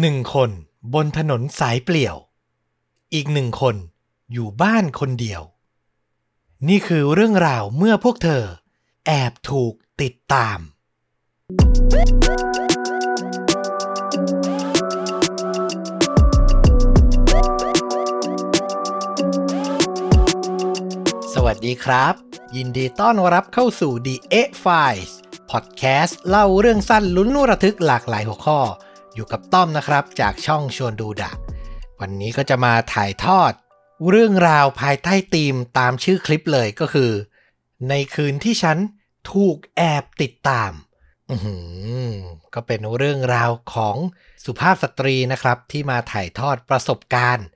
หนึ่งคนบนถนนสายเปลี่ยว อีกหนึ่งคนอยู่บ้านคนเดียว นี่คือเรื่องราวเมื่อพวกเธอ แอบถูกติดตาม สวัสดีครับ ยินดีต้อนรับเข้าสู่ The A Files Podcast เล่าเรื่องสั้นลุ้นระทึกหลากหลายหัวข้อ อยู่กับต้อมนะครับ จากช่องชวนดูดะ วันนี้ก็จะมาถ่ายทอด เรื่องราวภายใต้ธีมตามชื่อคลิปเลยก็คือ ในคืนที่ฉันถูกแอบติดตาม อืก็เป็นเรื่องราวของสุภาพสตรีนะครับ ที่มาถ่ายทอดประสบการณ์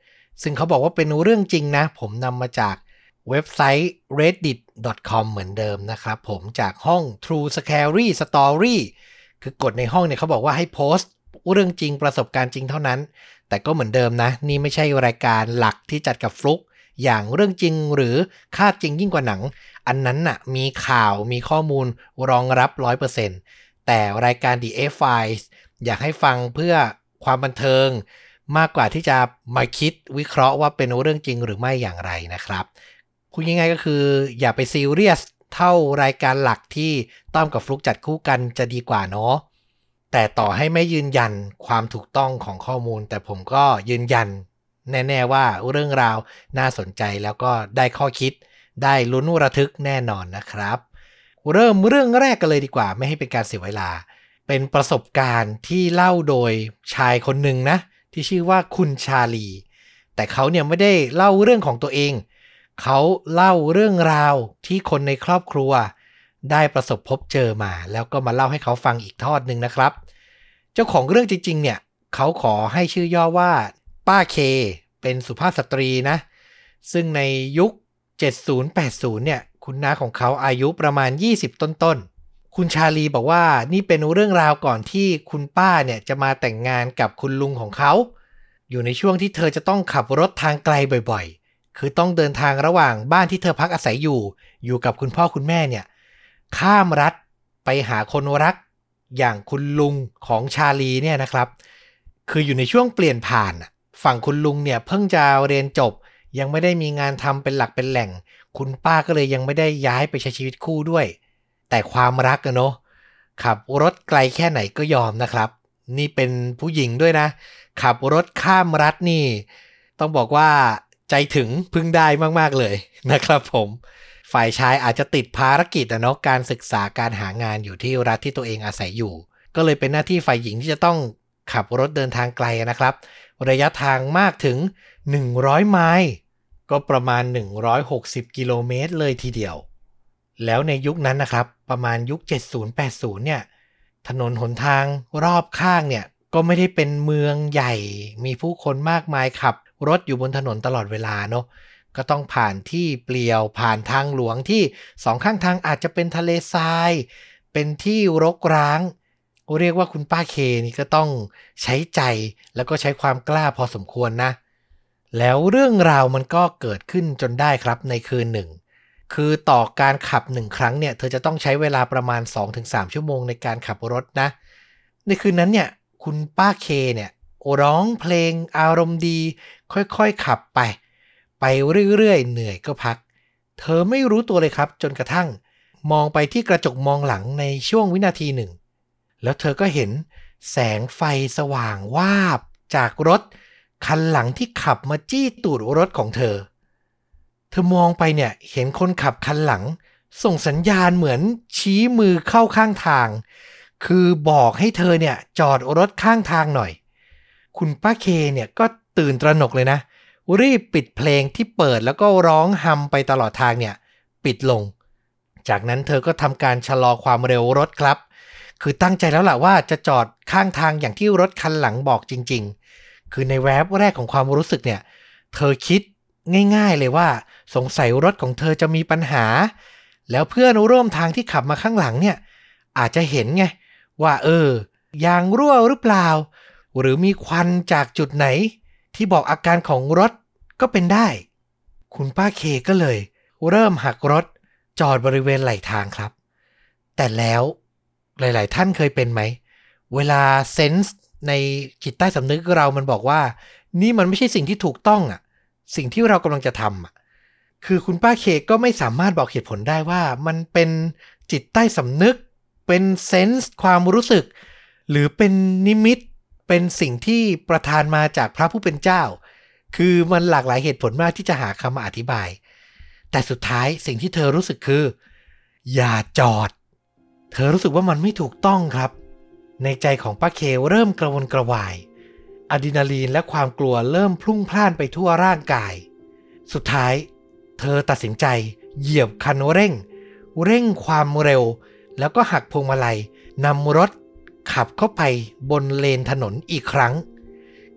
ซึ่งเขาบอกว่าเป็นเรื่องจริงนะ ผมนำมาจากเว็บไซต์ reddit.com เหมือนเดิมนะครับ ผมจากห้อง True Scary Story คือกดในห้องเนี่ยเขาบอกว่าให้โพสต์ เรื่องจริงประสบการณ์จริงเท่านั้น แต่ก็เหมือนเดิมนะ นี่ไม่ใช่รายการหลักที่จัดกับฟลุกอย่างเรื่องจริงหรือคาดจริงยิ่งกว่าหนัง อันนั้นน่ะมีข่าวมีข้อมูลรองรับ 100%แต่รายการ The A Files อยากให้ฟังเพื่อความบันเทิง มากกว่าที่จะมาคิดวิเคราะห์ว่าเป็นเรื่องจริงหรือไม่อย่างไรนะครับ คุณยังไงก็คือ อย่าไปซีเรียสเท่ารายการหลักที่ต้อมกับฟลุกจัดคู่กันจะดีกว่าเนาะ แต่ต่อให้ไม่ยืนยันความถูกต้องของข้อมูล แต่ผมก็ยืนยันแน่ ๆ ว่าเรื่องราวน่าสนใจแล้วก็ได้ข้อคิด ได้ลุ้นระทึกแน่นอนนะครับ เริ่มเรื่องแรกกันเลยดีกว่า ไม่ให้เป็นการเสียเวลา เป็นประสบการณ์ที่เล่าโดยชายคนหนึ่งนะ ที่ชื่อว่าคุณชาลี แต่เขาเนี่ยไม่ได้เล่าเรื่องของตัวเอง เขาเล่าเรื่องราวที่คนในครอบครัว ได้ประสบพบเจอมา แล้วก็มาเล่าให้เขาฟังอีกทอดหนึ่งนะครับ เจ้าของเรื่องจริงๆ เนี่ยเขาขอให้ชื่อย่อว่า ป้าเค เป็นสุภาพสตรีนะ ซึ่งในยุค 70-80 เนี่ย คุณน้าของเขาอายุประมาณ 20 ต้นๆ คุณชาลีบอกว่านี่เป็นเรื่องราวก่อนที่คุณป้าเนี่ยจะมาแต่งงานกับคุณลุงของเขา อยู่ในช่วงที่เธอจะต้องขับรถทางไกลบ่อยๆ คือต้องเดินทางระหว่างบ้านที่เธอพักอาศัยอยู่ อยู่กับคุณพ่อคุณแม่เนี่ย ข้ามรัฐไปหาคนรักอย่างคุณลุงของชาลีเนี่ยนะครับ คืออยู่ในช่วงเปลี่ยนผ่าน ฝั่งคุณลุงเนี่ยเพิ่งจะเรียนจบ ยังไม่ได้มีงานทำเป็นหลักเป็นแหล่ง คุณป้าก็เลยยังไม่ได้ย้ายไปใช้ชีวิตคู่ด้วย แต่ความรักอะเนาะขับรถไกลแค่ไหนก็ยอมนะครับ นี่เป็นผู้หญิงด้วยนะ ขับรถข้ามรัฐนี่ ต้องบอกว่าใจถึงพึ่งได้มาก ๆ เลยนะครับผม ฝ่ายชายอาจจะติดภารกิจอะเนาะการศึกษาการหางานอยู่ที่รัฐที่ตัวเองอาศัยอยู่ ก็เลยเป็นหน้าที่ฝ่ายหญิงที่จะต้องขับรถเดินทางไกลนะครับ ระยะทางมากถึง 100 ไมล์ก็ประมาณ 160 กิโลเมตรเลยทีเดียว แล้วในยุคนั้นนะครับ ประมาณยุค 70-80 เนี่ย ถนนหนทางรอบข้างเนี่ย ก็ไม่ได้เป็นเมืองใหญ่ มีผู้คนมากมายขับ รถอยู่บนถนนตลอดเวลาเนาะ ก็ต้องผ่านที่เปลี่ยวผ่านทางหลวงที่สองข้างทางอาจจะเป็นทะเลทราย เป็นที่รกร้าง เรียกว่าคุณป้าเคนี่ก็ต้องใช้ใจแล้วก็ใช้ความกล้าพอสมควรนะ แล้วเรื่องราวมันก็เกิดขึ้นจนได้ครับในคืนหนึ่ง คือต่อการขับหนึ่งครั้งเนี่ย เธอจะต้องใช้เวลาประมาณ 2-3 ชั่วโมงในการขับรถนะ ในคืนนั้นเนี่ยคุณป้าเคเนี่ยร้องเพลงอารมณ์ดี ค่อยๆขับไป ไปเรื่อยๆ เหนื่อยก็พัก เธอไม่รู้ตัวเลยครับ จนกระทั่ง มองไปที่กระจกมองหลังในช่วงวินาทีหนึ่ง แล้วเธอก็เห็น แสงไฟสว่างวาบ จากรถ คันหลังที่ขับมาจี้ตูดรถของเธอ เธอมองไปเนี่ยเห็นคนขับคันหลัง ส่งสัญญาณเหมือนชี้มือเข้าข้างทาง คือบอกให้เธอเนี่ยจอดรถข้างทางหน่อย คุณป้าเคเนี่ยก็ตื่นตระหนกเลยนะ รีบปิดเพลงที่เปิดแล้วก็ร้องฮัมไปตลอดทางเนี่ย ปิดลง จากนั้นเธอก็ทำการชะลอความเร็วรถครับ คือตั้งใจแล้วล่ะว่าจะจอดข้างทางอย่างที่รถคันหลังบอกจริง ๆ คือในแวบแรกของความรู้สึกเนี่ย เธอคิดง่ายๆเลยว่า สงสัยรถของเธอจะมีปัญหา แล้วเพื่อนร่วมทางที่ขับมาข้างหลังเนี่ย อาจจะเห็นไง ว่าเออยางรั่วหรือเปล่า หรือมีควันจากจุดไหน ที่บอกอาการของรถ ก็เป็นได้ คุณป้าเคก็เลย เริ่มหักรถจอดบริเวณไหลทางครับ แต่แล้วหลาย ๆ ท่านเคยเป็นไหม เวลาเซนส์ในจิตใต้สำนึกเรามันบอกว่า นี่มันไม่ใช่สิ่งที่ถูกต้องอะ สิ่งที่เรากำลังจะทำอะ คือคุณป้าเคก็ไม่สามารถบอกเหตุผลได้ว่ามันเป็นจิตใต้สำนึก เป็นเซนส์ความรู้สึก หรือเป็นนิมิต เป็นสิ่งที่ประทานมาจากพระผู้เป็นเจ้า คือมันหลากหลายเหตุผลมากที่จะหาคำอธิบาย แต่สุดท้ายสิ่งที่เธอรู้สึกคือ อย่าจอด เธอรู้สึกว่ามันไม่ถูกต้องครับ ในใจของป้าเคเริ่มกระวนกระวายอะดรีนาลีนและความกลัวเริ่มพลุ่งพล่านไปทั่วร่างกาย สุดท้าย เธอตัดสินใจ เหยียบคันเร่ง เร่งความเร็ว แล้วก็หักพวงมาลัยนำรถขับเข้าไปบนเลนถนนอีกครั้ง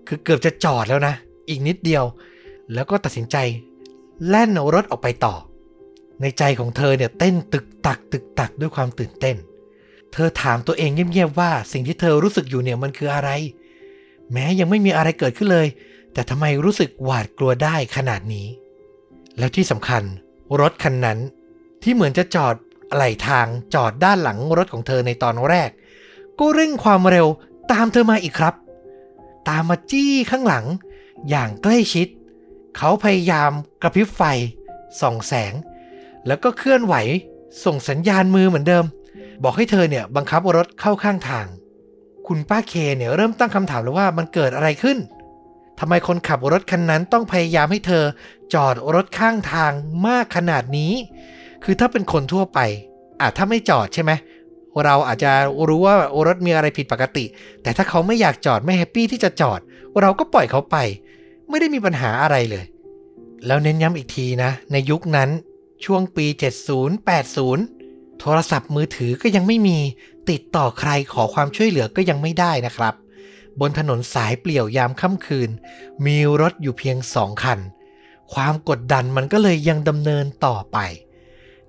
คือเกือบจะจอดแล้วนะ อีกนิดเดียว แล้วก็ตัดสินใจ แล่นรถออกไปต่อ ในใจของเธอเนี่ยเต้นตึกตักตึกตักด้วยความตื่นเต้น เธอถามตัวเองเงียบๆว่าสิ่งที่เธอรู้สึกอยู่เนี่ยมันคืออะไร แม้ยังไม่มีอะไรเกิดขึ้นเลย แต่ทำไมรู้สึกหวาดกลัวได้ขนาดนี้ แล้วที่สำคัญรถคันนั้น ที่เหมือนจะจอดไหลทางจอดด้านหลังรถของเธอในตอนแรก ก็เร่งความเร็วตามเธอมาอีกครับ ตามมาจี้ข้างหลัง อย่างใกล้ชิด เขาพยายามกระพริบไฟส่องแสง แล้วก็เคลื่อนไหวส่งสัญญาณมือเหมือนเดิม บอกให้เธอเนี่ยบังคับรถเข้าข้างทาง คุณป้าเคเนี่ยเริ่มตั้งคำถามแล้วว่ามันเกิดอะไรขึ้นทำไมคนขับรถคันนั้นต้องพยายามให้เธอจอดรถข้างทางมากขนาดนี้ คือถ้าเป็นคนทั่วไปอาจถ้าไม่จอดใช่ไหมเราอาจจะรู้ว่ารถมีอะไรผิดปกติ แต่ถ้าเขาไม่อยากจอดไม่ happy ที่จะจอด เราก็ปล่อยเขาไป ไม่ได้มีปัญหาอะไรเลย แล้วเน้นย้ำอีกทีนะ ในยุคนั้นช่วงปี 70-80 โทรศัพท์มือถือก็ยังไม่มี ติดต่อใครขอความช่วยเหลือก็ยังไม่ได้นะครับ บนถนนสายเปลี่ยวยามค่ำคืน มีรถอยู่เพียงสองคัน ความกดดันมันก็เลยยังดำเนินต่อไป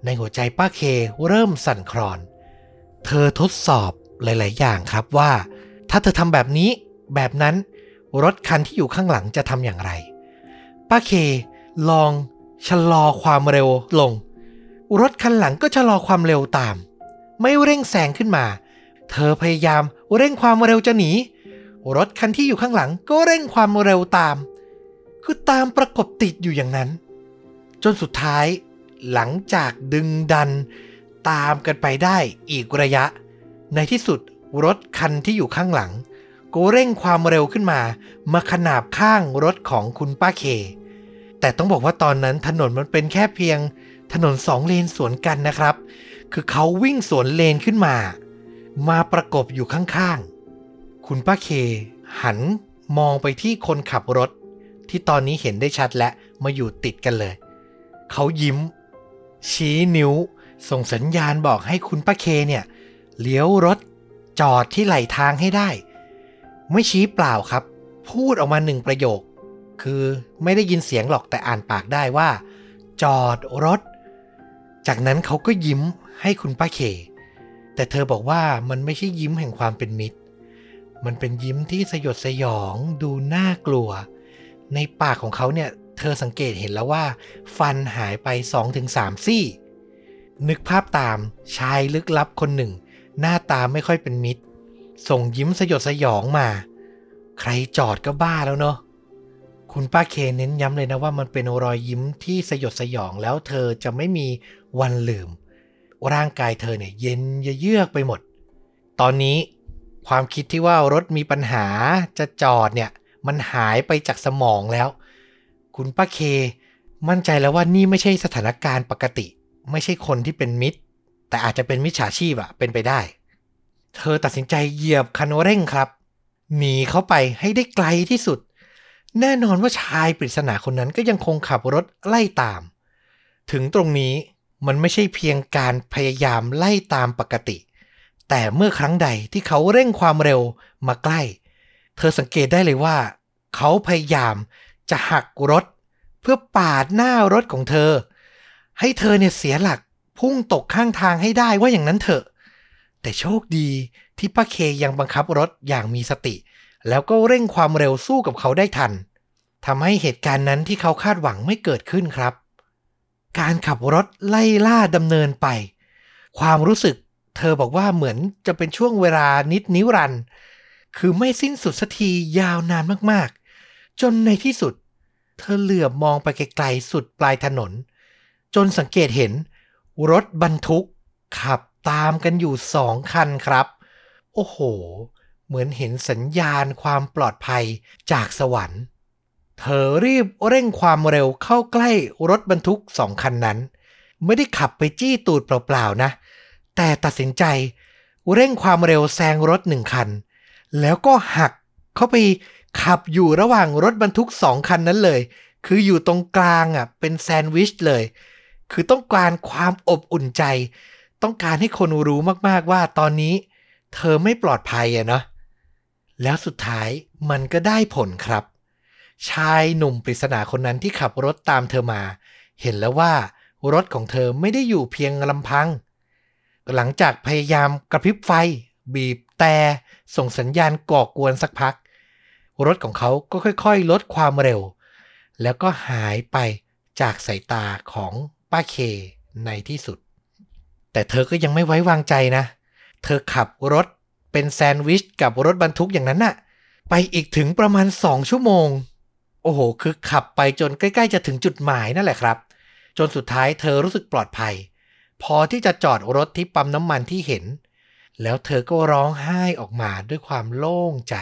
ในหัวใจป้าเคเริ่มสั่นคลอน เธอทดสอบหลาย ๆ อย่างครับว่า ถ้าเธอทำแบบนี้แบบนั้น รถคันที่อยู่ข้างหลังจะทำอย่างไร ป้าเคลองชะลอความเร็วลง รถคันหลังก็ชะลอความเร็วตาม ไม่เร่งแซงขึ้นมา เธอพยายามเร่งความเร็วจะหนี รถคันที่อยู่ข้างหลังก็เร่งความเร็วตาม คือตามประกบติดอยู่อย่างนั้น จนสุดท้ายหลังจากดึงดัน ตามกันไปได้อีกระยะ ในที่สุดรถคันที่อยู่ข้างหลัง ก็เร่งความเร็วขึ้นมา มาขนาบข้างรถของคุณป้าเค แต่ต้องบอกว่าตอนนั้นถนนมันเป็นแค่เพียงถนนสองเลนสวนกันนะครับ คือเขาวิ่งสวนเลนขึ้นมา มาประกบอยู่ข้างๆ คุณป้าเค หันมองไปที่คนขับรถ ที่ตอนนี้เห็นได้ชัดและมาอยู่ติดกันเลย เขายิ้ม ชี้นิ้ว ส่งสัญญาณบอกให้คุณป้าเคเนี่ย เลี้ยวรถจอดที่ไหลทางให้ได้ ไม่ชี้เปล่าครับ พูดออกมาหนึ่งประโยค คือไม่ได้ยินเสียงหรอกแต่อ่านปากได้ว่า จอดรถ จากนั้นเขาก็ยิ้มให้คุณป้าเค แต่เธอบอกว่ามันไม่ใช่ยิ้มแห่งความเป็นมิตร มันเป็นยิ้มที่สยดสยองดูน่ากลัว ในปากของเขาเนี่ยเธอสังเกตเห็นแล้วว่า ฟันหายไป 2-3 ซี่ นึกภาพตามชายลึกลับคนหนึ่ง หน้าตาไม่ค่อยเป็นมิตร ส่งยิ้มสยดสยองมา ใครจอดก็บ้าแล้วเนาะคุณป้าเคเน้นย้ำเลยนะว่ามันเป็นรอยยิ้มที่สยดสยองแล้วเธอจะไม่มีวันลืม ร่างกายเธอเนี่ยเย็นเยือกไปหมด ตอนนี้ความคิดที่ว่ารถมีปัญหาจะจอดเนี่ย มันหายไปจากสมองแล้ว คุณป้าเค มั่นใจแล้วว่านี่ไม่ใช่สถานการณ์ปกติ ไม่ใช่คนที่เป็นมิตร แต่อาจจะเป็นมิจฉาชีพอะเป็นไปได้ เธอตัดสินใจเหยียบคันเร่งครับ หนีเข้าไปให้ได้ไกลที่สุด แน่นอนว่าชายปริศนาคนนั้นก็ยังคงขับรถไล่ตาม ถึงตรงนี้มันไม่ใช่เพียงการพยายามไล่ตามปกติ แต่เมื่อครั้งใดที่เขาเร่งความเร็วมาใกล้ เธอสังเกตได้เลยว่า เขาพยายามจะหักรถ เพื่อปาดหน้ารถของเธอ ให้เธอเนี่ยเสียหลักพุ่งตกข้างทางให้ได้ว่าอย่างนั้นเถอะ แต่โชคดีที่ป้าเคยังบังคับรถอย่างมีสติ แล้วก็เร่งความเร็วสู้กับเขาได้ทันทำให้เหตุการณ์นั้นที่เขาคาดหวังไม่เกิดขึ้นครับ การขับรถไล่ล่าดำเนินไป ความรู้สึกเธอบอกว่าเหมือนจะเป็นช่วงเวลานิดนิรันด์คือไม่สิ้นสุดสักทียาวนานมากๆ จนในที่สุด เธอเหลือบมองไปไกลๆสุดปลายถนน จนสังเกตเห็น รถบรรทุกขับ ตามกันอยู่สองคันครับ โอ้โห เหมือนเห็นสัญญาณความปลอดภัยจากสวรรค์ เธอรีบเร่งความเร็วเข้าใกล้รถบรรทุกสองคันนั้น ไม่ได้ขับไปจี้ตูดเปล่าๆนะ แต่ตัดสินใจ เร่งความเร็วแซงรถหนึ่งคัน แล้วก็หักเข้าไปขับอยู่ระหว่างรถบรรทุกสองคันนั้นเลย คืออยู่ตรงกลางอะเป็นแซนด์วิชเลย คือต้องการความอบอุ่นใจ ต้องการให้คนรู้มากๆว่าตอนนี้เธอไม่ปลอดภัยอะเนาะแล้วสุดท้ายมันก็ได้ผลครับ ชายหนุ่มปริศนาคนนั้นที่ขับรถตามเธอมา เห็นแล้วว่ารถของเธอไม่ได้อยู่เพียงลำพัง หลังจากพยายามกระพริบไฟ บีบแต่ส่งสัญญาณก่อกวนสักพัก รถของเขาก็ค่อยๆ ลดความเร็ว แล้วก็หายไปจากสายตาของป้าเคในที่สุด แต่เธอก็ยังไม่ไว้วางใจนะ เธอขับรถเป็นแซนด์วิชกับรถบรรทุกอย่างนั้นน่ะ ไปอีกถึงประมาณ2ชั่วโมง โอ้โห คือขับไปจนใกล้ๆจะถึงจุดหมายนั่นแหละครับ จนสุดท้ายเธอรู้สึกปลอดภัย พอที่จะจอดรถที่ปั๊มน้ำมันที่เห็น แล้วเธอก็ร้องไห้ออกมาด้วยความโล่งใจ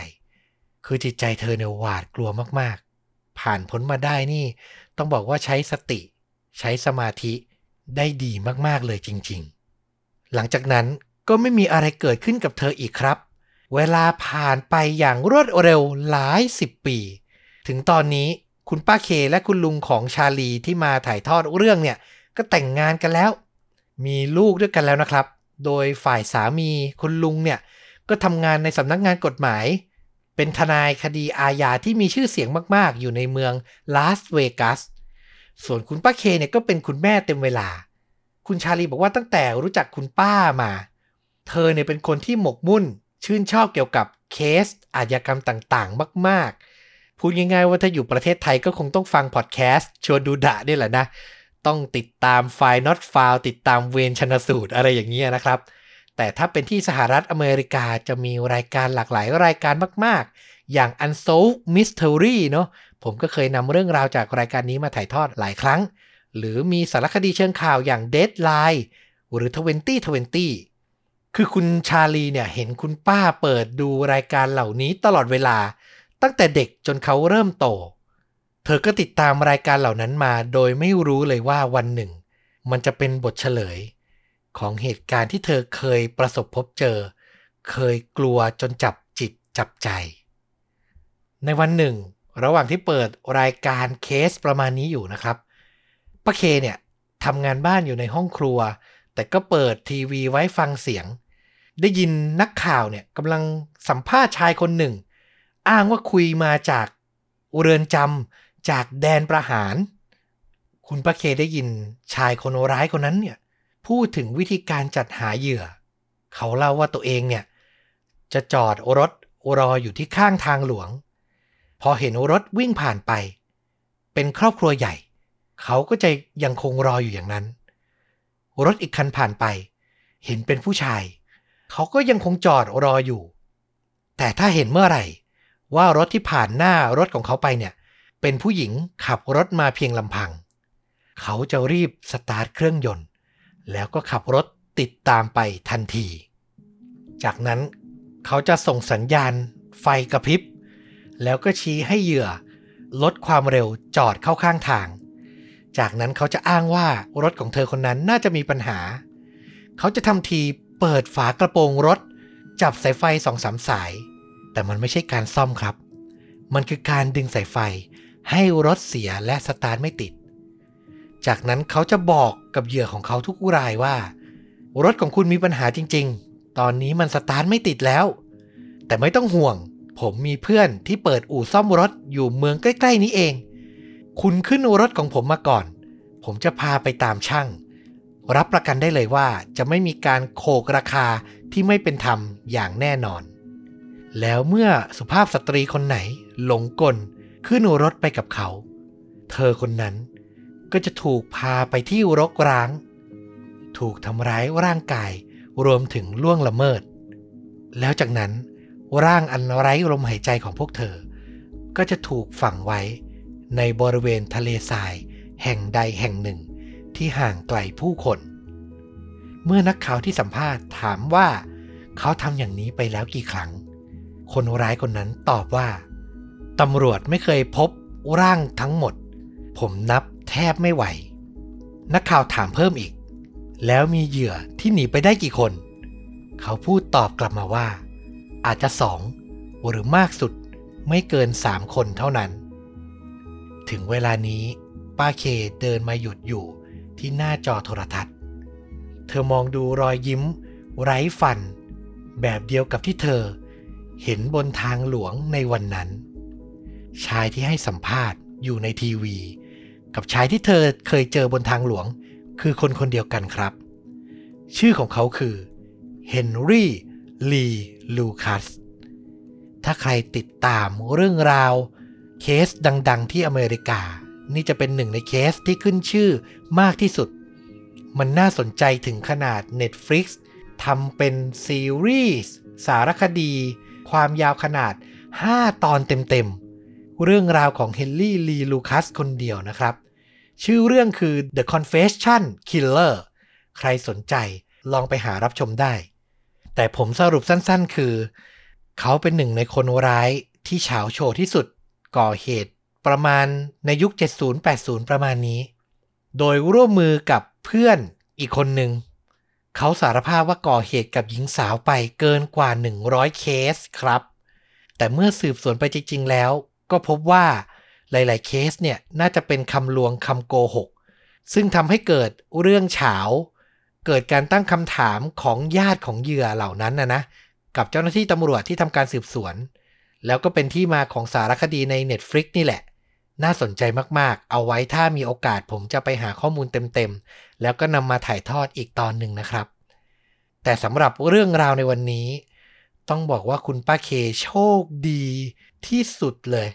คือจิตใจเธอเนี่ยหวาดกลัวมากๆ ผ่านพ้นมาได้นี่ ต้องบอกว่าใช้สติ ใช้สมาธิได้ดีมากๆเลยจริง ๆ หลังจากนั้นก็ไม่มีอะไรเกิดขึ้นกับเธออีกครับ เวลาผ่านไปอย่างรวดเร็วหลายสิบปี ถึงตอนนี้คุณป้าเคและคุณลุงของชาลีที่มาถ่ายทอดเรื่องเนี่ย ก็แต่งงานกันแล้ว มีลูกด้วยกันแล้วนะครับ โดยฝ่ายสามีคุณลุงเนี่ย ก็ทำงานในสำนักงานกฎหมาย เป็นทนายคดีอาญาที่มีชื่อเสียงมาก ๆ อยู่ในเมืองลาสเวกัสส่วนคุณป้าเคเนี่ยก็เป็นคุณแม่เต็มเวลา คุณชาลีบอกว่าตั้งแต่รู้จักคุณป้ามา เธอเนี่ยเป็นคนที่หมกมุ่น ชื่นชอบเกี่ยวกับเคสอาชญากรรมต่างๆ มาก ๆ พูดง่ายๆว่าถ้าอยู่ประเทศไทยก็คงต้องฟังพอดแคสต์ชวนดูดะนี่แหละนะ ต้องติดตามไฟล์ not file ติดตามเวนชนสูตรอะไรอย่างเงี้ยนะครับ แต่ถ้าเป็นที่สหรัฐอเมริกาจะมีรายการหลากหลายรายการมาก ๆ อย่าง Unsolved Mystery เนาะผมก็เคยนำเรื่องราวจากรายการนี้มาถ่ายทอดหลายครั้ง หรือมีสารคดีเชิงข่าวอย่าง Deadline หรือ 2020 คือคุณชาลีเนี่ยเห็นคุณป้าเปิดดูรายการเหล่านี้ตลอดเวลา ตั้งแต่เด็กจนเขาเริ่มโต เธอก็ติดตามรายการเหล่านั้นมาโดยไม่รู้เลยว่าวันหนึ่ง มันจะเป็นบทเฉลย ของเหตุการณ์ที่เธอเคยประสบพบเจอ เคยกลัวจนจับจิตจับใจ ในวันหนึ่ง ระหว่างที่เปิดรายการเคสประมาณนี้อยู่นะครับ ป้าเคเนี่ยทำงานบ้านอยู่ในห้องครัว แต่ก็เปิดทีวีไว้ฟังเสียง ได้ยินนักข่าวเนี่ยกำลังสัมภาษณ์ชายคนหนึ่ง อ้างว่าคุยมาจากเรือนจำจากแดนประหาร คุณป้าเคได้ยินชายคนร้ายคนนั้นเนี่ยพูดถึงวิธีการจัดหาเหยื่อ เขาเล่าว่าตัวเองเนี่ยจะจอดรถรออยู่ที่ข้างทางหลวง พอเห็นรถวิ่งผ่านไป เป็นครอบครัวใหญ่ เขาก็จะยังคงรออยู่อย่างนั้น รถอีกคันผ่านไป เห็นเป็นผู้ชาย เขาก็ยังคงจอดรออยู่ แต่ถ้าเห็นเมื่อไหร่ ว่ารถที่ผ่านหน้ารถของเขาไปเนี่ย เป็นผู้หญิงขับรถมาเพียงลำพัง เขาจะรีบสตาร์ทเครื่องยนต์ แล้วก็ขับรถติดตามไปทันที จากนั้นเขาจะส่งสัญญาณไฟกระพริบ แล้วก็ชี้ให้เหยื่อ ลดความเร็วจอดเข้าข้างทาง จากนั้นเขาจะอ้างว่ารถของเธอคนนั้นน่าจะมีปัญหา เขาจะทำทีเปิดฝากระโปรงรถ จับสายไฟสองสามสาย แต่มันไม่ใช่การซ่อมครับ มันคือการดึงสายไฟ ให้รถเสียและสตาร์ทไม่ติด จากนั้นเขาจะบอกกับเหยื่อของเขาทุกรายว่า รถของคุณมีปัญหาจริง ๆ ตอนนี้มันสตาร์ทไม่ติดแล้ว แต่ไม่ต้องห่วง ผมมีเพื่อนที่เปิดอู่ซ่อมรถอยู่เมืองใกล้ ๆ นี้เอง คุณขึ้นรถของผมมาก่อน ผมจะพาไปตามช่าง รับประกันได้เลยว่าจะไม่มีการโขกราคาที่ไม่เป็นธรรมอย่างแน่นอน แล้วเมื่อสุภาพสตรีคนไหนหลงกลขึ้นรถไปกับเขา เธอคนนั้นก็จะถูกพาไปที่รกร้าง ถูกทำร้ายร่างกายรวมถึงล่วงละเมิด แล้วจากนั้นร่างอันไร้ลมหายใจของพวกเธอ ก็จะถูกฝังไว้ ในบริเวณทะเลทราย แห่งใดแห่งหนึ่ง ที่ห่างไกลผู้คน เมื่อนักข่าวที่สัมภาษณ์ถามว่า เขาทำอย่างนี้ไปแล้วกี่ครั้ง คนร้ายคนนั้นตอบว่าตำรวจไม่เคยพบร่างทั้งหมด ผมนับแทบไม่ไหว นักข่าวถามเพิ่มอีก แล้วมีเหยื่อที่หนีไปได้กี่คน เขาพูดตอบกลับมาว่า อาจจะสองหรือมากสุดไม่เกินสามคนเท่านั้น ถึงเวลานี้ป้าเคเดินมาหยุดอยู่ที่หน้าจอโทรทัศน์ เธอมองดูรอยยิ้ม ไร้ฟัน แบบเดียวกับที่เธอ เห็นบนทางหลวงในวันนั้น ชายที่ให้สัมภาษณ์อยู่ในทีวี กับชายที่เธอเคยเจอบนทางหลวง คือคนคนเดียวกันครับ ชื่อของเขาคือHenry Lee Lucas ถ้าใครติดตามเรื่องราว เคสดังๆ ที่อเมริกา นี่จะเป็นหนึ่งในเคสที่ขึ้นชื่อมากที่สุด มันน่าสนใจถึงขนาด Netflix ทำเป็นซีรีส์สารคดี ความยาวขนาด 5 ตอนเต็มๆ เรื่องราวของ Henry Lee Lucas คนเดียวนะครับ ชื่อเรื่องคือ The Confession Killer ใครสนใจลองไปหารับชมได้ แต่ผมสรุปสั้นๆ คือ เขาเป็นหนึ่งในคนร้ายที่เฉาโชว์ที่สุด ก่อเหตุประมาณในยุค 70-80 ประมาณนี้ โดยร่วมมือกับเพื่อนอีกคนหนึ่ง เขาสารภาพว่าก่อเหตุกับหญิงสาวไปเกินกว่า 100 เคสครับ แต่เมื่อสืบสวนไปจริง ๆ แล้ว ก็พบว่าหลาย ๆ เคสเนี่ยน่าจะเป็นคำลวงคำโกหก ซึ่งทำให้เกิดเรื่องเฉา เกิดการตั้งคำถามของญาติของเหยื่อเหล่านั้นนะนะ กับเจ้าหน้าที่ตำรวจที่ทำการสืบสวน แล้วก็เป็นที่มาของสารคดีใน Netflix นี่แหละ น่าสนใจมากๆ เอาไว้ถ้ามีโอกาสผมจะไปหาข้อมูลเต็มๆ แล้วก็นำมาถ่ายทอดอีกตอนหนึ่งนะครับ แต่สำหรับเรื่องราวในวันนี้ ต้องบอกว่าคุณป้าเคโชคดีที่สุดเลย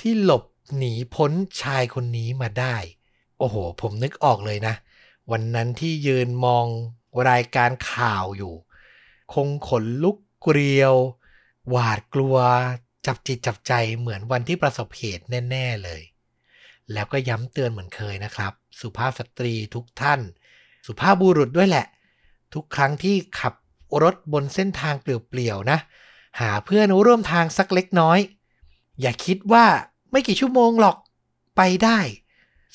ที่หลบหนีพ้นชายคนนี้มาได้ โอ้โห ผมนึกออกเลยนะ วันนั้นที่ยืนมองรายการข่าวอยู่ คงขนลุกเกลียว หวาดกลัวจับจิตจับใจเหมือนวันที่ประสบเหตุแน่ ๆเลย แล้วก็ย้ำเตือนเหมือนเคยนะครับ สุภาพสตรีทุกท่าน สุภาพบุรุษด้วยแหละ ทุกครั้งที่ขับรถบนเส้นทางเปลี่ยวๆนะ หาเพื่อนร่วมทางสักเล็กน้อย อย่าคิดว่าไม่กี่ชั่วโมงหรอกไปได้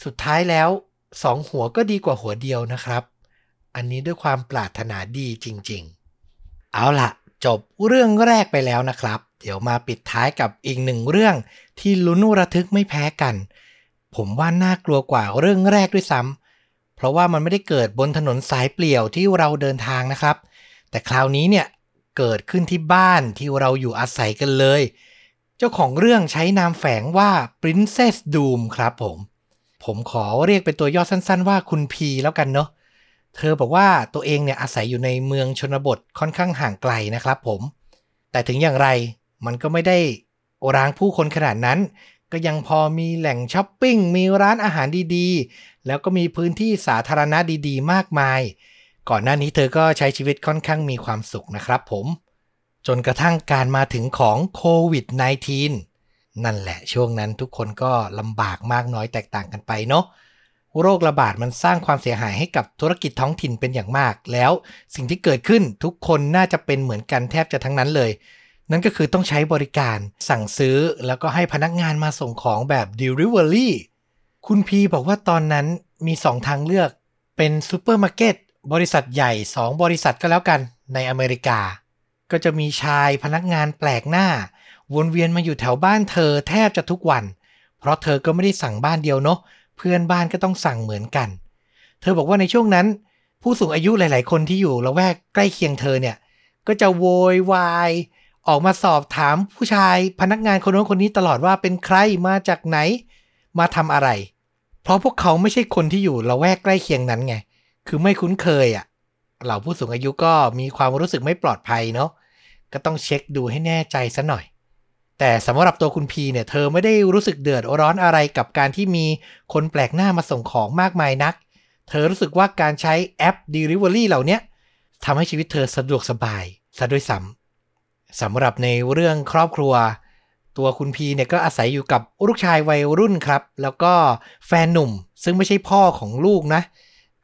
สุดท้ายแล้วสองหัวก็ดีกว่าหัวเดียวนะครับ อันนี้ด้วยความปรารถนาดีจริง ๆ เอาล่ะ จบเรื่องแรกไปแล้วนะครับ เดี๋ยวมาปิดท้ายกับอีกหนึ่งเรื่องที่ลุ้นระทึกไม่แพ้กัน ผมว่าน่ากลัวกว่าเรื่องแรกด้วยซ้ำเพราะว่ามันไม่ได้เกิดบนถนนสายเปลี่ยวที่เราเดินทางนะครับ แต่คราวนี้เนี่ยเกิดขึ้นที่บ้านที่เราอยู่อาศัยกันเลย เจ้าของเรื่องใช้นามแฝงว่า Princess Doom ครับผม ผมขอเรียกเป็นตัวย่อสั้นๆ ว่าคุณพีแล้วกันเนาะ เธอบอกว่าตัวเองเนี่ยอาศัยอยู่ในเมืองชนบทค่อนข้างห่างไกลนะครับผม แต่ถึงอย่างไรมันก็ไม่ได้โอรางผู้คนขนาดนั้น ก็ยังพอมีแหล่งช้อปปิ้ง มีร้านอาหารดีๆ แล้วก็มีพื้นที่สาธารณะดีๆ มากมาย ก่อนหน้านี้เธอก็ใช้ชีวิตค่อนข้างมีความสุขนะครับผม จนกระทั่งการมาถึงของโควิด -19 นั่นแหละช่วงนั้นทุกคนก็ลำบากมากน้อยแตกต่างกันไปเนาะ โรคระบาดมันสร้างความเสียหายให้กับธุรกิจท้องถิ่นเป็นอย่างมาก แล้วสิ่งที่เกิดขึ้นทุกคนน่าจะเป็นเหมือนกันแทบจะทั้งนั้นเลย นั่นก็คือต้องใช้บริการสั่งซื้อแล้วก็ให้พนักงานมาส่งของแบบ Delivery คุณพีบอกว่าตอนนั้นมี 2 ทางเลือกเป็นซูเปอร์มาร์เก็ตบริษัทใหญ่ 2 บริษัทก็แล้วกันในอเมริกา ก็จะมีชายพนักงานแปลกหน้า วนเวียนมาอยู่แถวบ้านเธอแทบจะทุกวัน เพราะเธอก็ไม่ได้สั่งบ้านเดียวเนาะ เพื่อนบ้านก็ต้องสั่งเหมือนกัน เธอบอกว่าในช่วงนั้น ผู้สูงอายุหลาย ๆ คนที่อยู่ละแวกใกล้เคียงเธอเนี่ย ก็จะโวยวายออกมาสอบถามผู้ชายพนักงานคนโน้นคนนี้ตลอดว่าเป็นใครมาจากไหน มาทำอะไร เพราะพวกเขาไม่ใช่คนที่อยู่ละแวกใกล้เคียงนั้นไง คือไม่คุ้นเคยอะ่ะ เหล่าผู้สูงอายุก็มีความรู้สึกไม่ปลอดภัยเนาะ ก็ต้องเช็คดูให้แน่ใจซะหน่อย แต่สำหรับตัวคุณพีเนี่ยเธอไม่ได้รู้สึกเดือดร้อนอะไรกับการที่มีคนแปลกหน้ามาส่งของมากมายนัก เธอรู้สึกว่าการใช้แอป Delivery เหล่านี้ทำให้ชีวิตเธอสะดวกสบายซะด้วยซ้สำหรับในเรื่องครอบครัว ตัวคุณพีเนี่ยก็อาศัยอยู่กับลูกชายวัยรุ่นครับ แล้วก็แฟนหนุ่มซึ่งไม่ใช่พ่อของลูกนะ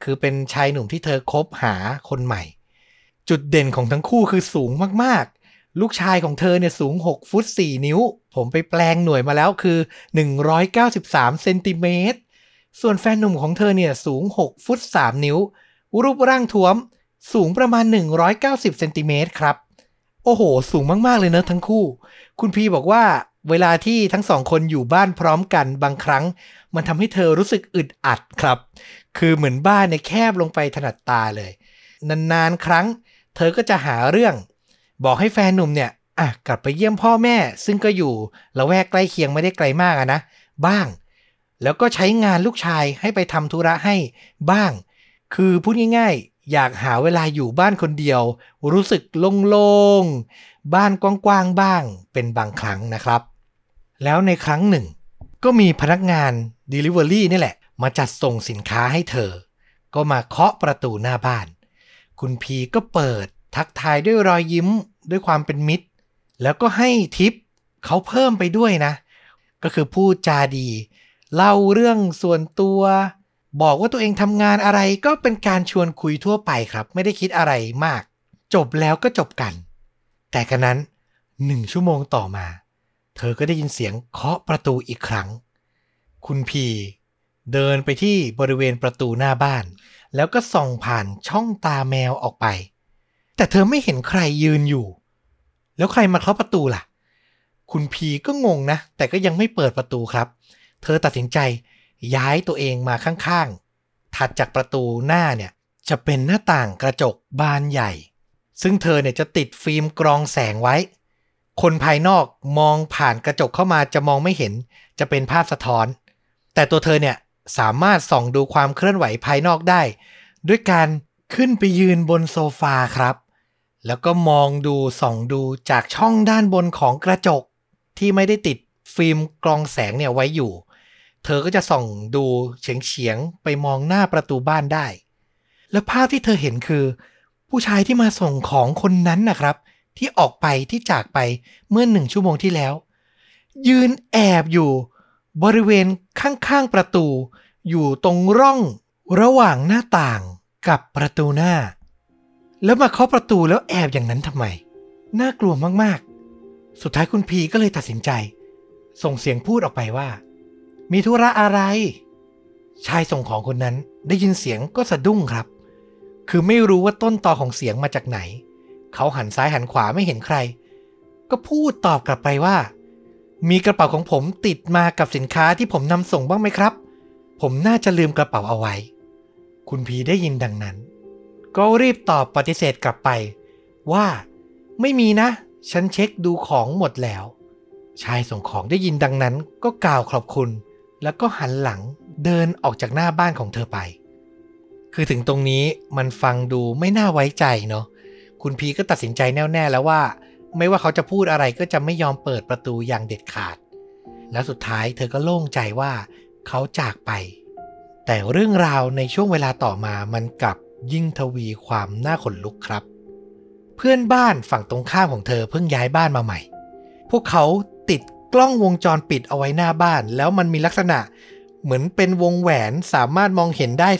คือเป็นชายหนุ่มที่เธอคบหาคนใหม่ จุดเด่นของทั้งคู่คือสูงมาก ลูกชายของเธอเนี่ยสูง 6 ฟุต 4 นิ้ว ผมไปแปลงหน่วยมาแล้วคือ 193 เซนติเมตร ส่วนแฟนหนุ่มของเธอเนี่ยสูง 6 ฟุต 3 นิ้ว รูปร่างท้วม สูงประมาณ 190 เซนติเมตรครับ โอ้โห สูงมากๆเลยเนอะทั้งคู่ คุณพีบอกว่าเวลาที่ทั้งสองคนอยู่บ้านพร้อมกันบางครั้ง มันทำให้เธอรู้สึกอึดอัดครับ คือเหมือนบ้านเนี่ยแคบลงไปถนัดตาเลย นานๆครั้ง เธอก็จะหาเรื่อง บอกให้แฟนหนุ่มเนี่ยอะกลับไปเยี่ยมพ่อแม่ ซึ่งก็อยู่ละแวกใกล้เคียงไม่ได้ไกลมากะนะ บ้าง แล้วก็ใช้งานลูกชายให้ไปทำธุระให้บ้าง คือพูดง่ายๆ อยากหาเวลาอยู่บ้านคนเดียว รู้สึกโล่งๆ บ้านกว้างๆบ้างเป็นบางครั้งนะครับ แล้วในครั้งหนึ่ง ก็มีพนักงาน Delivery นี่แหละ มาจัดส่งสินค้าให้เธอ ก็มาเคาะประตูหน้าบ้าน คุณพีก็เปิด ทักทายด้วยรอยยิ้มด้วยความเป็นมิตร แล้วก็ให้ทิปเขาเพิ่มไปด้วยนะ ก็คือพูดจาดี เล่าเรื่องส่วนตัว บอกว่าตัวเองทำงานอะไรก็เป็นการชวนคุยทั่วไปครับ ไม่ได้คิดอะไรมาก จบแล้วก็จบกัน แต่กันนั้นหนึ่งชั่วโมงต่อมา เธอก็ได้ยินเสียงเคาะประตูอีกครั้ง คุณพีเดินไปที่บริเวณประตูหน้าบ้าน แล้วก็ส่องผ่านช่องตาแมวออกไป แต่เธอไม่เห็นใครยืนอยู่ แล้วใครมาเคาะประตูล่ะ คุณพีก็งงนะ แต่ก็ยังไม่เปิดประตูครับ เธอตัดสินใจย้ายตัวเองมาข้างๆ ถัดจากประตูหน้าเนี่ย จะเป็นหน้าต่างกระจกบานใหญ่ ซึ่งเธอเนี่ยจะติดฟิล์มกรองแสงไว้ คนภายนอกมองผ่านกระจกเข้ามาจะมองไม่เห็น จะเป็นภาพสะท้อน แต่ตัวเธอเนี่ยสามารถส่องดูความเคลื่อนไหวภายนอกได้ ด้วยการขึ้นไปยืนบนโซฟาครับ แล้วก็มองดูส่องดูจากช่องด้านบนของกระจกที่ไม่ได้ติดฟิล์มกรองแสงเนี่ยไว้อยู่ เธอก็จะส่องดูเฉียงเฉียงๆไปมองหน้าประตูบ้านได้ แล้วภาพที่เธอเห็นคือ ผู้ชายที่มาส่งของคนนั้นนะครับ ที่ออกไปที่จากไปเมื่อหนึ่งชั่วโมงที่แล้ว ยืนแอบอยู่บริเวณข้างๆประตู อยู่ตรงร่องระหว่างหน้าต่างกับประตูหน้า แล้วมาเคาะประตูแล้วแอบอย่างนั้นทำไม น่ากลัวมากๆ สุดท้ายคุณพีก็เลยตัดสินใจ ส่งเสียงพูดออกไปว่า มีธุระอะไร ชายส่งของคนนั้นได้ยินเสียงก็สะดุ้งครับ คือไม่รู้ว่าต้นตอของเสียงมาจากไหน เขาหันซ้ายหันขวาไม่เห็นใคร ก็พูดตอบกลับไปว่า มีกระเป๋าของผมติดมากับสินค้าที่ผมนำส่งบ้างไหมครับ ผมน่าจะลืมกระเป๋าเอาไว้ คุณพีได้ยินดังนั้น ก็รีบตอบปฏิเสธกลับไป ว่า ไม่มีนะ ฉันเช็คดูของหมดแล้ว ชายส่งของได้ยินดังนั้นก็กล่าวขอบคุณ แล้วก็หันหลังเดินออกจากหน้าบ้านของเธอไป คือถึงตรงนี้มันฟังดูไม่น่าไว้ใจเนาะคุณพีก็ตัดสินใจแน่วแน่แล้วว่า ไม่ว่าเขาจะพูดอะไรก็จะไม่ยอมเปิดประตูอย่างเด็ดขาด แล้วสุดท้ายเธอก็โล่งใจว่าเขาจากไป แต่เรื่องราวในช่วงเวลาต่อมามันกลับ ยิ่งทวีความน่าขนลุกครับ เพื่อนบ้านฝั่งตรงข้ามของเธอเพิ่งย้ายบ้านมาใหม่ พวกเขาติดกล้องวงจรปิดเอาไว้หน้าบ้าน แล้วมันมีลักษณะเหมือนเป็นวงแหวนสามารถมองเห็นได้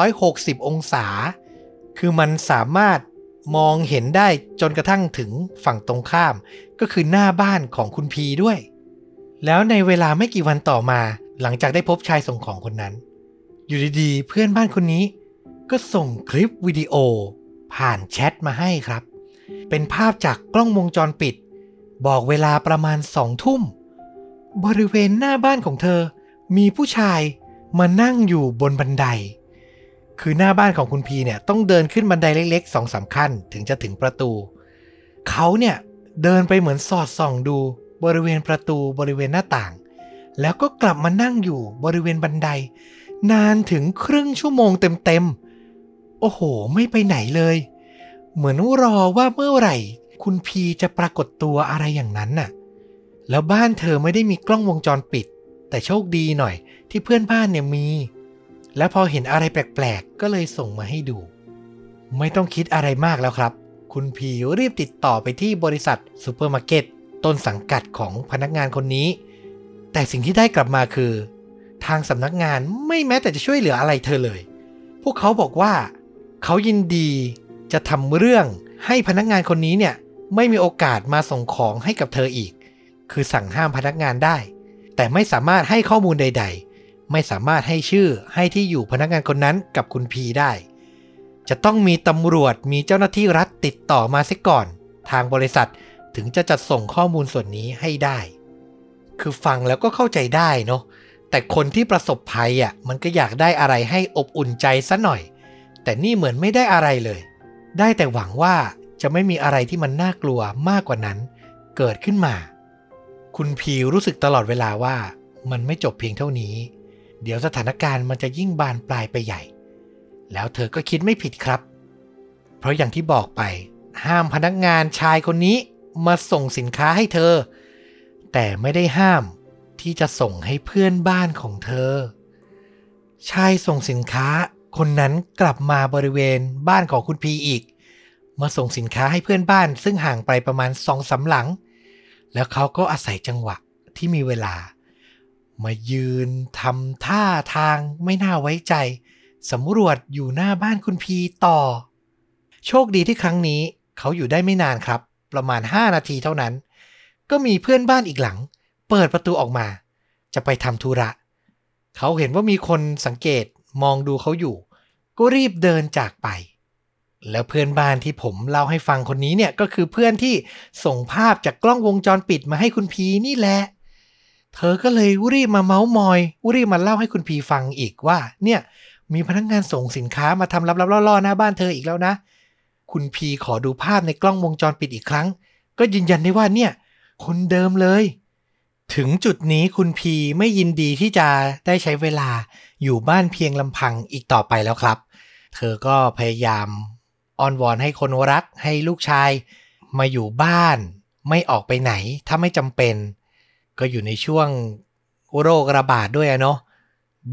360 องศา คือมันสามารถมองเห็นได้จนกระทั่งถึงฝั่งตรงข้าม ก็คือหน้าบ้านของคุณพีด้วย แล้วในเวลาไม่กี่วันต่อมา หลังจากได้พบชายส่งของคนนั้น อยู่ดีๆ เพื่อนบ้านคนนี้ ก็ส่งคลิปวิดีโอ ผ่านแชทมาให้ครับ เป็นภาพจากกล้องวงจรปิด บอกเวลาประมาณสองทุ่ม บริเวณหน้าบ้านของเธอ มีผู้ชายมานั่งอยู่บนบันได คือหน้าบ้านของคุณพีเนี่ยต้องเดินขึ้นบันไดเล็กๆสองสามขั้นถึงจะถึงประตู เขาเนี่ยเดินไปเหมือนสอดส่องดูบริเวณประตูบริเวณหน้าต่าง แล้วก็กลับมานั่งอยู่บริเวณบันได นานถึงครึ่งชั่วโมงเเต็มๆ โอ้โห ไม่ไปไหนเลย เหมือนรอว่าเมื่อไหร่ คุณพีจะปรากฏตัวอะไรอย่างนั้นน่ะ แล้วบ้านเธอไม่ได้มีกล้องวงจรปิด แต่โชคดีหน่อยที่เพื่อนบ้านเนี่ยมี แล้วพอเห็นอะไรแปลกๆ ก็เลยส่งมาให้ดู ไม่ต้องคิดอะไรมากแล้วครับ คุณพีรีบติดต่อไปที่บริษัทซูเปอร์มาร์เก็ตต้นสังกัดของพนักงานคนนี้ แต่สิ่งที่ได้กลับมาคือ ทางสำนักงานไม่แม้แต่จะช่วยเหลืออะไรเธอเลย พวกเขาบอกว่า เขายินดีจะทำเรื่องให้พนักงานคนนี้เนี่ยไม่มีโอกาสมาส่งของให้กับเธออีก คือสั่งห้ามพนักงานได้ แต่ไม่สามารถให้ข้อมูลใด ๆ ไม่สามารถให้ชื่อให้ที่อยู่พนักงานคนนั้นกับคุณพีได้ จะต้องมีตำรวจมีเจ้าหน้าที่รัฐติดต่อมาเสียก่อน ทางบริษัทถึงจะจัดส่งข้อมูลส่วนนี้ให้ได้ คือฟังแล้วก็เข้าใจได้เนาะแต่คนที่ประสบภัยอะมันก็อยากได้อะไรให้อบอุ่นใจซะหน่อย แต่นี่เหมือนไม่ได้อะไรเลย ได้แต่หวังว่าจะไม่มีอะไรที่มันน่ากลัวมากกว่านั้น เกิดขึ้นมา คุณพีรู้สึกตลอดเวลาว่ามันไม่จบเพียงเท่านี้ เดี๋ยวสถานการณ์มันจะยิ่งบานปลายไปใหญ่ แล้วเธอก็คิดไม่ผิดครับ เพราะอย่างที่บอกไป ห้ามพนักงานชายคนนี้มาส่งสินค้าให้เธอ แต่ไม่ได้ห้ามที่จะส่งให้เพื่อนบ้านของเธอ ชายส่งสินค้า คนนั้นกลับมาบริเวณบ้านของคุณพีอีก มาส่งสินค้าให้เพื่อนบ้าน ซึ่งห่างไปประมาณสองสาหลัง แล้วเขาก็อาศัยจังหวะที่มีเวลา มายืนทำท่าทางไม่น่าไว้ใจสำรวจอยู่หน้าบ้านคุณพีต่อ โชคดีที่ครั้งนี้เขาอยู่ได้ไม่นานครับ ประมาณ 5 นาทีเท่านั้น ก็มีเพื่อนบ้านอีกหลัง เปิดประตูออกมา จะไปทำธุระ เขาเห็นว่ามีคนสังเกต มองดูเขาอยู่ ก็รีบเดินจากไป แล้วเพื่อนบ้านที่ผมเล่าให้ฟังคนนี้เนี่ยก็คือเพื่อนที่ส่งภาพจากกล้องวงจรปิดมาให้คุณพีนี่แหละ เธอก็เลยรีบมาเมาส์มอยรีบมาเล่าให้คุณพีฟังอีกว่า เนี่ยมีพนักงงานส่งสินค้ามาทำลับๆล่อๆหน้าบ้านเธออีกแล้วนะ คุณพีขอดูภาพในกล้องวงจรปิดอีกครั้ง ก็ยืนยันได้ว่าเนี่ย คนเดิมเลย ถึงจุดนี้คุณพีไม่ยินดีที่จะได้ใช้เวลาอยู่บ้านเพียงลำพังอีกต่อไปแล้วครับ เธอก็พยายามอ้อนวอนให้คนรักให้ลูกชาย มาอยู่บ้าน ไม่ออกไปไหนถ้าไม่จำเป็น ก็อยู่ในช่วงโรคระบาดด้วยอะเนาะ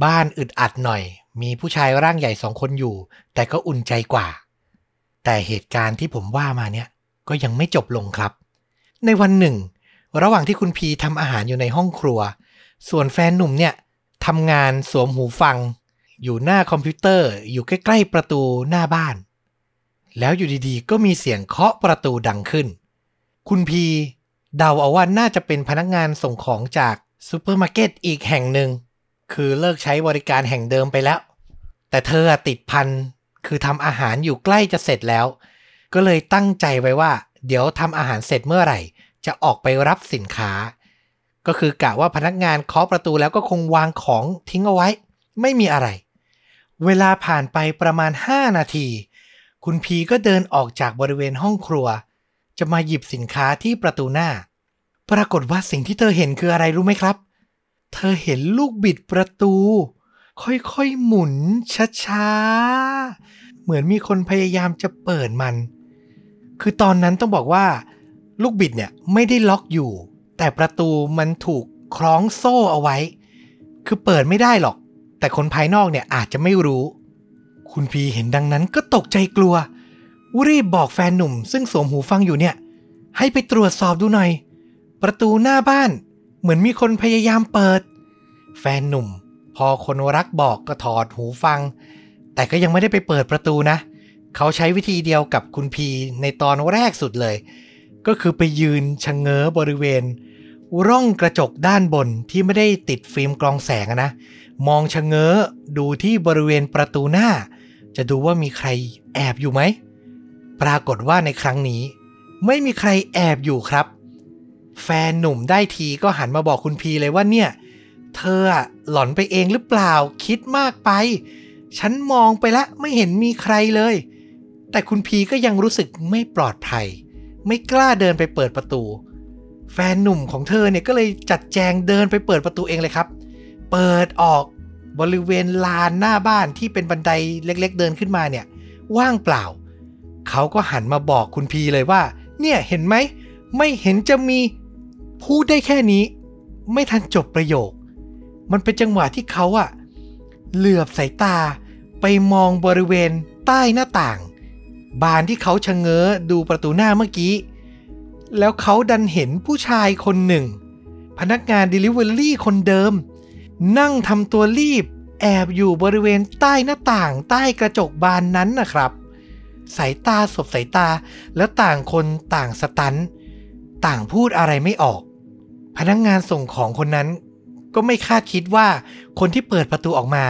บ้านอึดอัดหน่อย มีผู้ชายร่างใหญ่สองคนอยู่ แต่ก็อุ่นใจกว่า แต่เหตุการณ์ที่ผมว่ามาเนี่ยก็ยังไม่จบลงครับ ในวันหนึ่ง ระหว่างที่คุณพีทำอาหารอยู่ในห้องครัว ส่วนแฟนหนุ่มเนี่ยทำงานสวมหูฟัง อยู่หน้าคอมพิวเตอร์ อยู่ใกล้ๆประตูหน้าบ้าน แล้วอยู่ดีๆ ก็มีเสียงเคาะประตูดังขึ้น คุณพีเดาเอาว่าน่าจะเป็นพนักงานส่งของจากซูเปอร์มาร์เก็ตอีกแห่งหนึ่ง คือเลิกใช้บริการแห่งเดิมไปแล้ว แต่เธอติดพัน คือทำอาหารอยู่ใกล้จะเสร็จแล้ว ก็เลยตั้งใจไว้ว่า เดี๋ยวทำอาหารเสร็จเมื่อไหร่ จะออกไปรับสินค้า ก็คือกะว่าพนักงานเคาะประตูแล้วก็คงวางของทิ้งเอาไว้ ไม่มีอะไร เวลาผ่านไปประมาณ 5 นาที คุณพีก็เดินออกจากบริเวณห้องครัว จะมาหยิบสินค้าที่ประตูหน้า ปรากฏว่าสิ่งที่เธอเห็นคืออะไรรู้ไหมครับ เธอเห็นลูกบิดประตู ค่อยๆหมุนช้าๆเหมือนมีคนพยายามจะเปิดมัน คือตอนนั้นต้องบอกว่า ลูกบิดเนี่ยไม่ได้ล็อกอยู่ แต่ประตูมันถูกคล้องโซ่เอาไว้ คือเปิดไม่ได้หรอก แต่คนภายนอกเนี่ยอาจจะไม่รู้ คุณพีเห็นดังนั้นก็ตกใจกลัว รีบบอกแฟนหนุ่ม ซึ่งสวมหูฟังอยู่เนี่ย ให้ไปตรวจสอบดูหน่อย ประตูหน้าบ้าน เหมือนมีคนพยายามเปิด แฟนหนุ่ม พอคนรักบอกก็ถอดหูฟัง แต่ก็ยังไม่ได้ไปเปิดประตูนะ เขาใช้วิธีเดียวกับคุณพีในตอนแรกสุดเลย ก็คือไปยืนชะเง้อบริเวณ ร่องกระจกด้านบนที่ไม่ได้ติดฟิล์มกรองแสงนะ มองชะเง้อดูที่บริเวณประตูหน้า จะดูว่ามีใครแอบอยู่ไหม ปรากฏว่าในครั้งนี้ ไม่มีใครแอบอยู่ครับ แฟนหนุ่มได้ทีก็หันมาบอกคุณพีเลยว่าเนี่ย เธอหลอนไปเองหรือเปล่าคิดมากไป ฉันมองไปแล้วไม่เห็นมีใครเลย แต่คุณพีก็ยังรู้สึกไม่ปลอดภัย ไม่กล้าเดินไปเปิดประตู แฟนหนุ่มของเธอเนี่ยก็เลยจัดแจงเดินไปเปิดประตูเองเลยครับ เปิดออกบริเวณลานหน้าบ้านที่เป็นบันไดเล็ก ๆ เดินขึ้นมาเนี่ย ว่างเปล่า เขาก็หันมาบอกคุณพีเลยว่า เนี่ยเห็นไหม ไม่เห็นจะมีพูดได้แค่นี้ ไม่ทันจบประโยค มันเป็นจังหวะที่เขาอะเหลือบสายตาไปมองบริเวณใต้หน้าต่าง บานที่เขาชะเง้อดูประตูหน้าเมื่อกี้ แล้วเขาดันเห็นผู้ชายคนหนึ่ง พนักงาน Delivery คนเดิม นั่งทำตัวรีบ แอบอยู่บริเวณใต้หน้าต่างใต้กระจกบานนั้นนะครับ สายตาสบสายตาแล้วต่างคนต่างสตัน ต่างพูดอะไรไม่ออก พนักงานส่งของคนนั้น ก็ไม่คาดคิดว่าคนที่เปิดประตูออกมา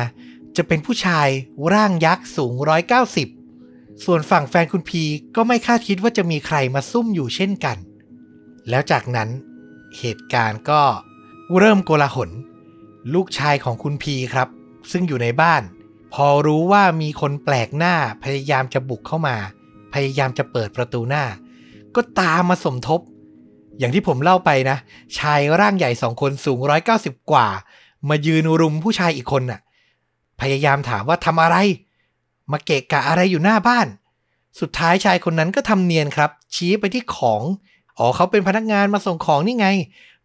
จะเป็นผู้ชายร่างยักษ์สูง 190 ส่วนฝั่งแฟนคุณพีก็ไม่คาดคิดว่าจะมีใครมาซุ่มอยู่เช่นกัน แล้วจากนั้นเหตุการณ์ก็เริ่มโกลาหล ลูกชายของคุณพีครับ ซึ่งอยู่ในบ้าน พอรู้ว่ามีคนแปลกหน้าพยายามจะบุกเข้ามา พยายามจะเปิดประตูหน้า ก็ตามมาสมทบ อย่างที่ผมเล่าไปนะ ชายร่างใหญ่สองคนสูง 190 กว่า มายืนรุมผู้ชายอีกคนน่ะ พยายามถามว่าทำอะไร มาเกะกะอะไรอยู่หน้าบ้าน สุดท้ายชายคนนั้นก็ทำเนียนครับ ชี้ไปที่ของอ๋อเขาเป็นพนักงานมาส่งของนี่ไง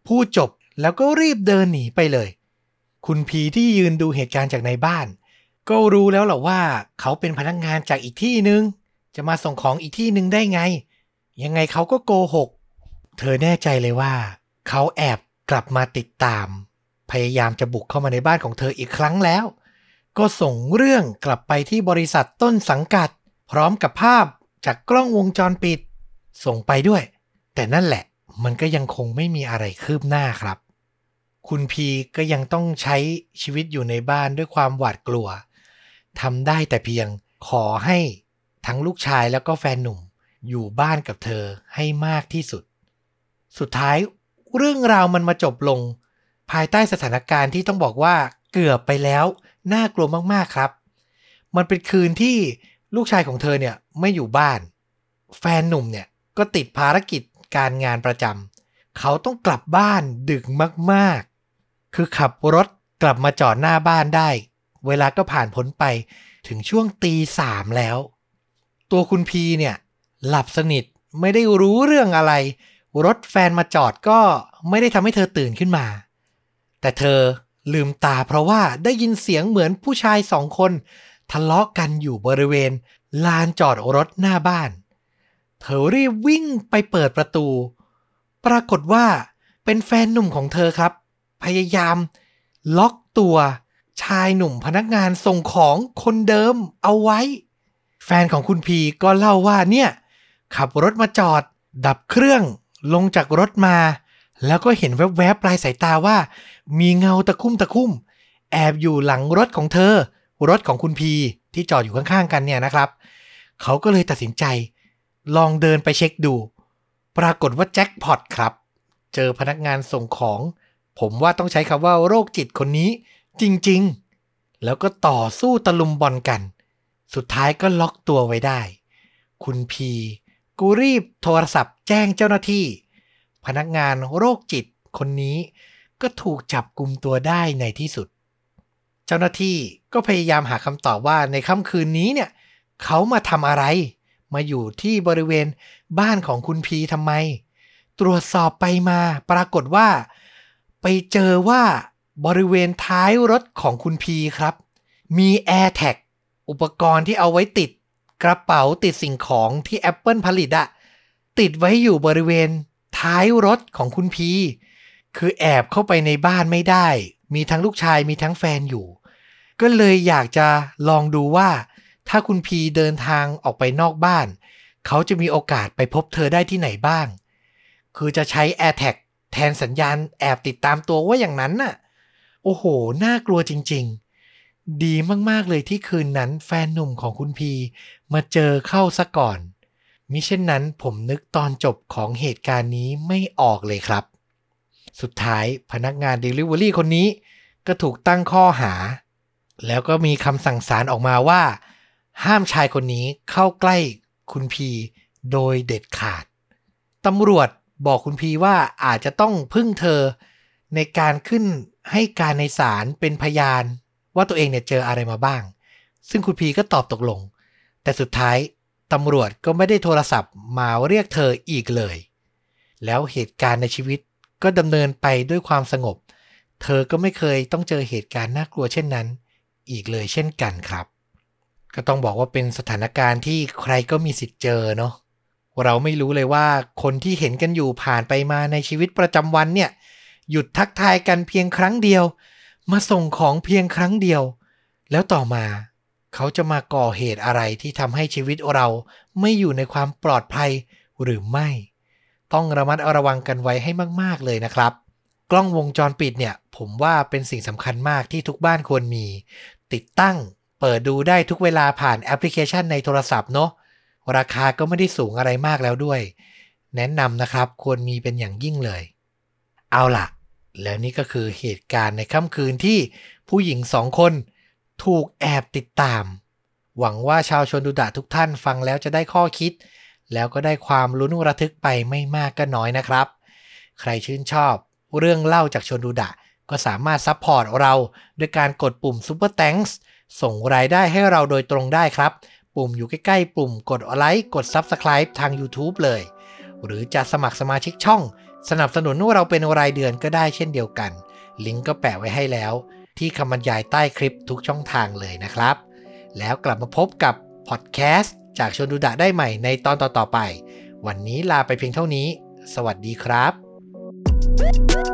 พูดจบแล้วก็รีบเดินหนีไปเลย คุณพีที่ยืนดูเหตุการณ์จากในบ้าน ก็รู้แล้วแหละว่า เขาเป็นพนักงานจากอีกที่นึงจะมาส่งของอีกที่นึงได้ไง ยังไงเขาก็โกหก เธอแน่ใจเลยว่า เขาแอบกลับมาติดตาม พยายามจะบุกเข้ามาในบ้านของเธออีกครั้งแล้ว ก็ส่งเรื่องกลับไปที่บริษัทต้นสังกัด พร้อมกับภาพจากกล้องวงจรปิด ส่งไปด้วย แต่นั่นแหละมันก็ยังคงไม่มีอะไรคืบหน้าครับ คุณพีก็ยังต้องใช้ชีวิตอยู่ในบ้านด้วยความหวาดกลัวทำได้แต่เพียงขอให้ทั้งลูกชายแล้วก็แฟนหนุ่มอยู่บ้านกับเธอให้มากที่สุด สุดท้ายเรื่องราวมันมาจบลง ภายใต้สถานการณ์ที่ต้องบอกว่าเกือบไปแล้ว น่ากลัวมากๆครับ มันเป็นคืนที่ลูกชายของเธอเนี่ยไม่อยู่บ้าน แฟนหนุ่มเนี่ยก็ติดภารกิจการงานประจำเขาต้องกลับบ้านดึกมากๆ คือขับรถกลับมาจอดหน้าบ้านได้ เวลาก็ผ่านพ้นไปถึงช่วงตีสามแล้ว ตัวคุณพีเนี่ย หลับสนิทไม่ได้รู้เรื่องอะไร รถแฟนมาจอดก็ไม่ได้ทำให้เธอตื่นขึ้นมา แต่เธอ ลืมตาเพราะว่าได้ยินเสียงเหมือนผู้ชายสองคน ทะเลาะกันอยู่บริเวณ ลานจอดรถหน้าบ้าน เธอรีบวิ่งไปเปิดประตู ปรากฏว่าเป็นแฟนหนุ่มของเธอครับ พยายาม ล็อกตัวชายหนุ่มพนักงานส่งของคนเดิมเอาไว้ แฟนของคุณพีก็เล่าว่าเนี่ย ขับรถมาจอด ดับเครื่องลงจากรถมา แล้วก็เห็นแวบๆปลายสายตาว่า มีเงาตะคุ่มตะคุ่ม แอบอยู่หลังรถของเธอ รถของคุณพีที่จอดอยู่ข้างๆกันเนี่ยนะครับ เขาก็เลยตัดสินใจ ลองเดินไปเช็คดู ปรากฏว่าแจ็คพอตครับ เจอพนักงานส่งของ ผมว่าต้องใช้คำว่าโรคจิตคนนี้ จริงๆ แล้วก็ต่อสู้ตะลุมบอลกัน สุดท้ายก็ล็อกตัวไว้ได้ คุณพีกูรีบโทรศัพท์แจ้งเจ้าหน้าที่ พนักงานโรคจิตคนนี้ ก็ถูกจับกลุ่มตัวได้ในที่สุด เจ้าหน้าที่ก็พยายามหาคำตอบว่าในค่ำคืนนี้เนี่ยเขามาทำอะไร มาอยู่ที่บริเวณบ้านของคุณพีทำไม ตรวจสอบไปมาปรากฏว่า ไปเจอว่าบริเวณท้ายรถของคุณพีครับ มี AirTag อุปกรณ์ที่เอาไว้ติดกระเป๋าติดสิ่งของที่ Apple ผลิตอะติดไว้อยู่บริเวณท้ายรถของคุณพี คือแอบเข้าไปในบ้านไม่ได้ มีทั้งลูกชายมีทั้งแฟนอยู่ ก็เลยอยากจะลองดูว่า ถ้าคุณพีเดินทางออกไปนอกบ้าน เขาจะมีโอกาสไปพบเธอได้ที่ไหนบ้าง คือจะใช้ AirTag แทนสัญญาณแอบติดตามตัวว่าอย่างนั้นน่ะ โอ้โห น่ากลัวจริง ๆ ดีมากๆเลยที่คืนนั้นแฟนหนุ่มของคุณพีมาเจอเข้าซะก่อนมิเช่นนั้นผมนึกตอนจบของเหตุการณ์นี้ไม่ออกเลยครับ สุดท้ายพนักงาน Delivery คนนี้ก็ถูกตั้งข้อหา แล้วก็มีคำสั่งศาลออกมาว่า ห้ามชายคนนี้เข้าใกล้คุณพีโดยเด็ดขาด ตำรวจบอกคุณพีว่าอาจจะต้องพึ่งเธอในการขึ้นให้การในศาลเป็นพยาน ว่าตัวเองเนี่ยเจออะไรมาบ้าง ซึ่งคุณพีก็ตอบตกลง แต่สุดท้ายตำรวจก็ไม่ได้โทรศัพท์มาเรียกเธออีกเลย แล้วเหตุการณ์ในชีวิต ก็ดำเนินไปด้วยความสงบ เธอก็ไม่เคยต้องเจอเหตุการณ์น่ากลัวเช่นนั้น อีกเลยเช่นกันครับ ก็ต้องบอกว่าเป็นสถานการณ์ที่ใครก็มีสิทธิ์เจอเนาะเราไม่รู้เลยว่าคนที่เห็นกันอยู่ผ่านไปมาในชีวิตประจำวันเนี่ย หยุดทักทายกันเพียงครั้งเดียว มาส่งของเพียงครั้งเดียว แล้วต่อมาเขาจะมาก่อเหตุอะไรที่ทำให้ชีวิตเราไม่อยู่ในความปลอดภัยหรือไม่ ต้องระมัดระวังกันไว้ให้มาก ๆ เลยนะครับ กล้องวงจรปิดเนี่ย ผมว่าเป็นสิ่งสำคัญมากที่ทุกบ้านควรมี ติดตั้ง เปิดดูได้ทุกเวลาผ่านแอปพลิเคชันในโทรศัพท์เนาะราคาก็ไม่ได้สูงอะไรมากแล้วด้วย แนะนำนะครับควรมีเป็นอย่างยิ่งเลย เอาล่ะ แล้วนี่ก็คือเหตุการณ์ในค่ำคืนที่ผู้หญิงสองคนถูกแอบติดตาม หวังว่าชาวชนดูดะทุกท่านฟังแล้วจะได้ข้อคิด แล้วก็ได้ความลุ้นระทึกไปไม่มากก็น้อยนะครับ ใครชื่นชอบ เรื่องเล่าจากชนดูดะ ก็สามารถ support เราด้วยการกดปุ่ม Super Thanks ส่งรายได้ให้เราโดยตรงได้ครับ ปุ่มอยู่ใกล้ๆ ปุ่มกดไลค์กด Subscribe ทาง YouTube เลย หรือจะสมัครสมาชิกช่อง สนับสนุนเราเป็นรายเดือนก็ได้เช่นเดียวกัน ลิงก์ก็แปะไว้ให้แล้ว ที่คำบรรยายใต้คลิปทุกช่องทางเลยนะครับ แล้วกลับมาพบกับพอดแคสต์ จากชนดูดะได้ใหม่ในตอนต่อๆไป วันนี้ลาไปเพียงเท่านี้ สวัสดีครับ